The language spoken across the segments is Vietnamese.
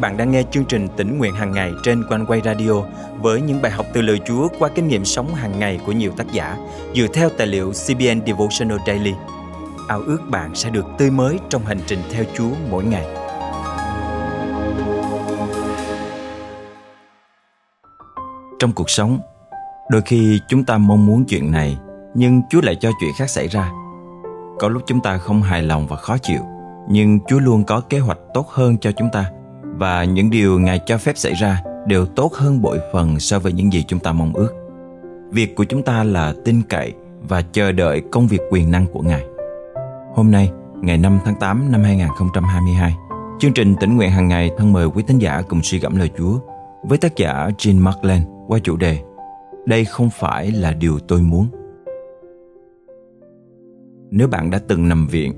bạn đang nghe chương trình tỉnh nguyện hàng ngày trên quanh quay radio với những bài học từ lời Chúa qua kinh nghiệm sống hàng ngày của nhiều tác giả dựa theo tài liệu CBN Devotional Daily. Ao ước bạn sẽ được tươi mới trong hành trình theo Chúa mỗi ngày. Trong cuộc sống, đôi khi chúng ta mong muốn chuyện này nhưng Chúa lại cho chuyện khác xảy ra. Có lúc chúng ta không hài lòng và khó chịu, nhưng Chúa luôn có kế hoạch tốt hơn cho chúng ta – và những điều Ngài cho phép xảy ra đều tốt hơn bội phần so với những gì chúng ta mong ước. Việc của chúng ta là tin cậy và chờ đợi công việc quyền năng của Ngài. Hôm nay, ngày 5 tháng 8 năm 2022, chương trình tỉnh nguyện hàng ngày thân mời quý thính giả cùng suy gẫm lời Chúa với tác giả Jean Markland qua chủ đề Đây không phải là điều tôi muốn. Nếu bạn đã từng nằm viện,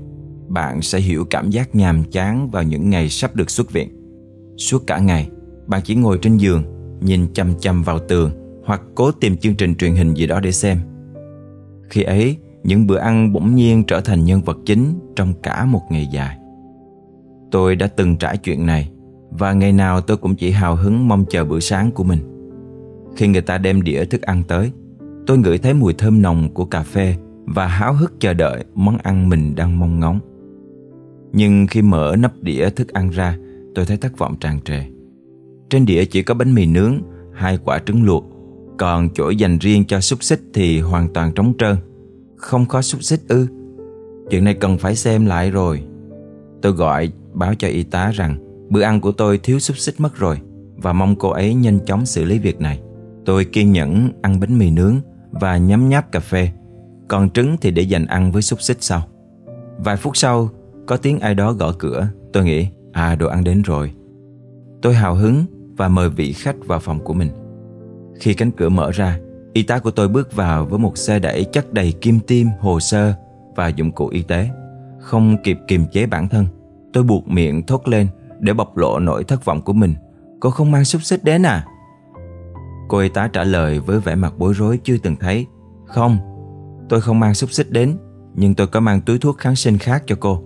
bạn sẽ hiểu cảm giác nhàm chán vào những ngày sắp được xuất viện Suốt cả ngày, bạn chỉ ngồi trên giường, nhìn chăm chăm vào tường hoặc cố tìm chương trình truyền hình gì đó để xem. Khi ấy, những bữa ăn bỗng nhiên trở thành nhân vật chính trong cả một ngày dài. Tôi đã từng trải chuyện này và ngày nào tôi cũng chỉ hào hứng mong chờ bữa sáng của mình. Khi người ta đem đĩa thức ăn tới, tôi ngửi thấy mùi thơm nồng của cà phê và háo hức chờ đợi món ăn mình đang mong ngóng. Nhưng khi mở nắp đĩa thức ăn ra, tôi thấy thất vọng tràn trề. Trên đĩa chỉ có bánh mì nướng, hai quả trứng luộc, còn chỗ dành riêng cho xúc xích thì hoàn toàn trống trơn. Không có xúc xích ư? Chuyện này cần phải xem lại rồi. Tôi gọi báo cho y tá rằng bữa ăn của tôi thiếu xúc xích mất rồi và mong cô ấy nhanh chóng xử lý việc này. Tôi kiên nhẫn ăn bánh mì nướng và nhấm nháp cà phê, còn trứng thì để dành ăn với xúc xích sau. Vài phút sau, có tiếng ai đó gõ cửa. Tôi nghĩ À đồ ăn đến rồi. Tôi hào hứng và mời vị khách vào phòng của mình. Khi cánh cửa mở ra Y tá của tôi bước vào với một xe đẩy chất đầy kim tiêm, hồ sơ và dụng cụ y tế. Không kịp kiềm chế bản thân Tôi buộc miệng thốt lên để bộc lộ nỗi thất vọng của mình. Cô không mang xúc xích đến à? Cô y tá trả lời với vẻ mặt bối rối chưa từng thấy. Không, tôi không mang xúc xích đến Nhưng tôi có mang túi thuốc kháng sinh khác cho cô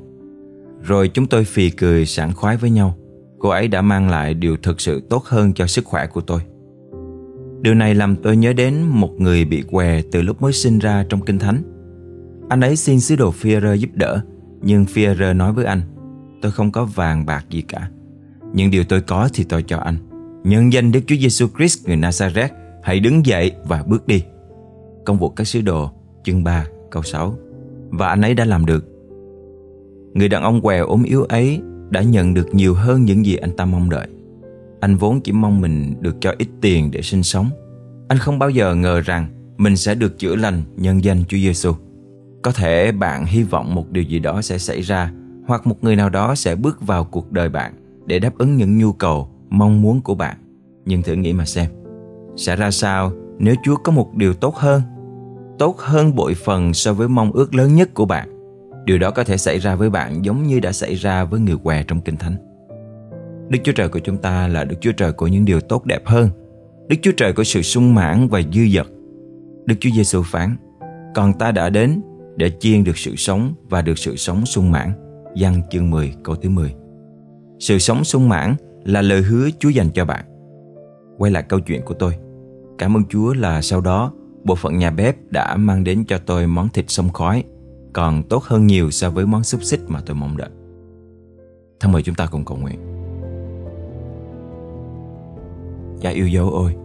rồi chúng tôi phì cười sảng khoái với nhau. Cô ấy đã mang lại điều thực sự tốt hơn cho sức khỏe của tôi. Điều này làm tôi nhớ đến một người bị què từ lúc mới sinh ra trong Kinh Thánh. Anh ấy xin sứ đồ Führer giúp đỡ, nhưng Führer nói với anh, tôi không có vàng bạc gì cả. Nhưng điều tôi có thì tôi cho anh. Nhân danh Đức Chúa Giêsu Christ người Nazareth, hãy đứng dậy và bước đi. Công vụ các sứ đồ, chương 3, câu 6. Và anh ấy đã làm được Người đàn ông què ốm yếu ấy đã nhận được nhiều hơn những gì anh ta mong đợi. Anh vốn chỉ mong mình được cho ít tiền để sinh sống. Anh không bao giờ ngờ rằng mình sẽ được chữa lành nhân danh Chúa Giêsu. Có thể bạn hy vọng một điều gì đó sẽ xảy ra hoặc một người nào đó sẽ bước vào cuộc đời bạn để đáp ứng những nhu cầu, mong muốn của bạn. Nhưng thử nghĩ mà xem, sẽ ra sao nếu Chúa có một điều tốt hơn? Tốt hơn bội phần so với mong ước lớn nhất của bạn Điều đó có thể xảy ra với bạn giống như đã xảy ra với người què trong Kinh Thánh. Đức Chúa Trời của chúng ta là Đức Chúa Trời của những điều tốt đẹp hơn. Đức Chúa Trời của sự sung mãn và dư dật. Đức Chúa Giêsu phán, còn ta đã đến để chiên được sự sống và được sự sống sung mãn. Giăng chương 10 câu thứ 10 Sự sống sung mãn là lời hứa Chúa dành cho bạn. Quay lại câu chuyện của tôi. Cảm ơn Chúa là sau đó bộ phận nhà bếp đã mang đến cho tôi món thịt sông khói còn tốt hơn nhiều so với món xúc xích mà tôi mong đợi. Thân mời chúng ta cùng cầu nguyện. Cha yêu dấu ơi,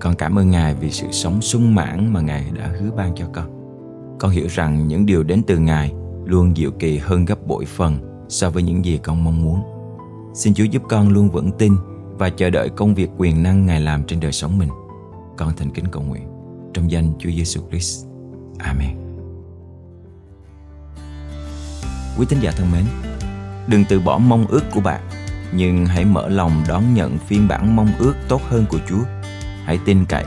con cảm ơn Ngài vì sự sống sung mãn mà Ngài đã hứa ban cho con. Con hiểu rằng những điều đến từ Ngài luôn diệu kỳ hơn gấp bội phần so với những gì con mong muốn. Xin Chúa giúp con luôn vững tin và chờ đợi công việc quyền năng Ngài làm trên đời sống mình. Con thành kính cầu nguyện trong danh Chúa Giêsu Christ. Amen. Quý tín giả thân mến, đừng từ bỏ mong ước của bạn, nhưng hãy mở lòng đón nhận phiên bản mong ước tốt hơn của Chúa. Hãy tin cậy,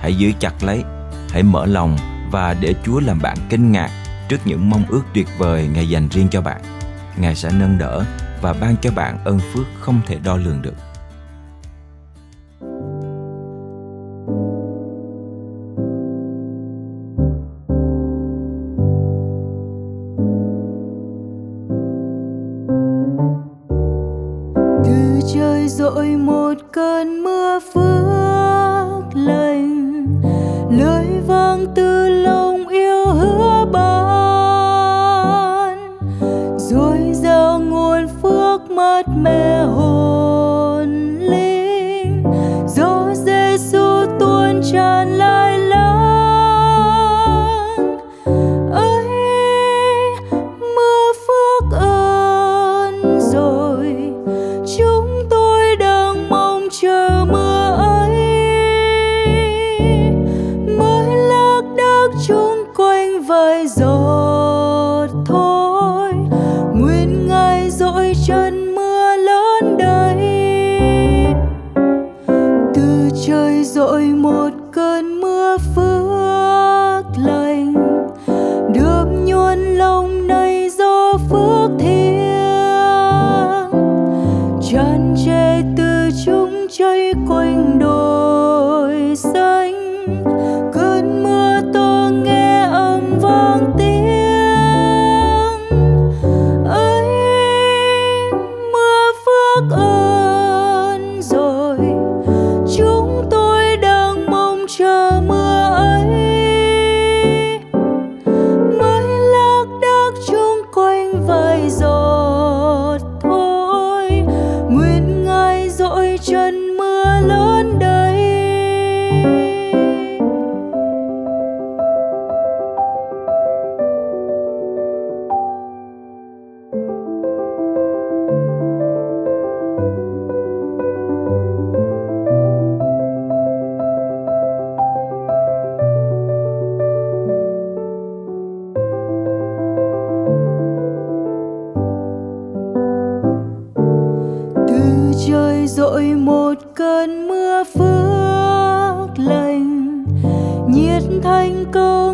hãy giữ chặt lấy, hãy mở lòng và để Chúa làm bạn kinh ngạc trước những mong ước tuyệt vời Ngài dành riêng cho bạn. Ngài sẽ nâng đỡ và ban cho bạn ơn phước không thể đo lường được. rồi giờ nguồn phước mất mê hồn linh. Do Giêsu tuôn tràn nước thiêng. Tràn trề từ chúng cháy quanh đồi xanh. Cơn mưa to nghe âm vang tiếng. Ấy, mưa phước ơn rồi. Chúng tôi đang mong chờ mưa anh câu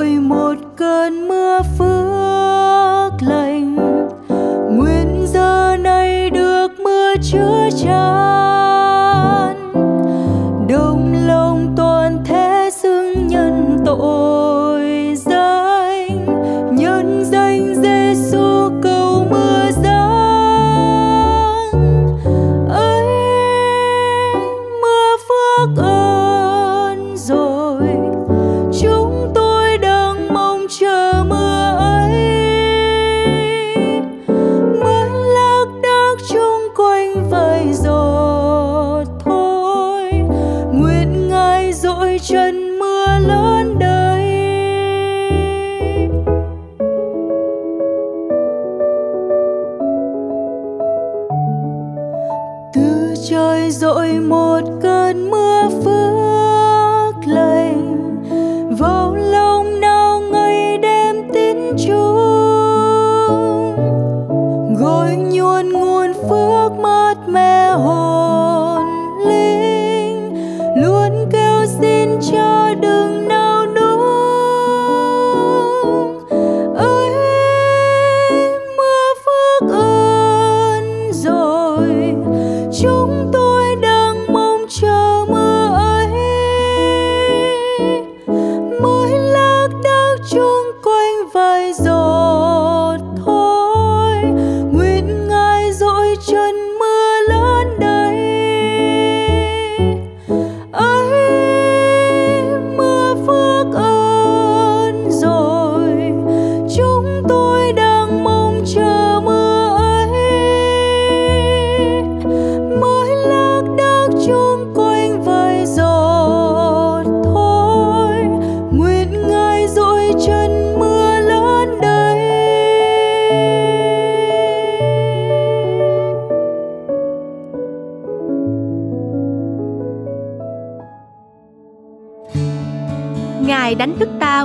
vội một cơn mưa phước lành. Nguyện giờ này được mưa chữa cháy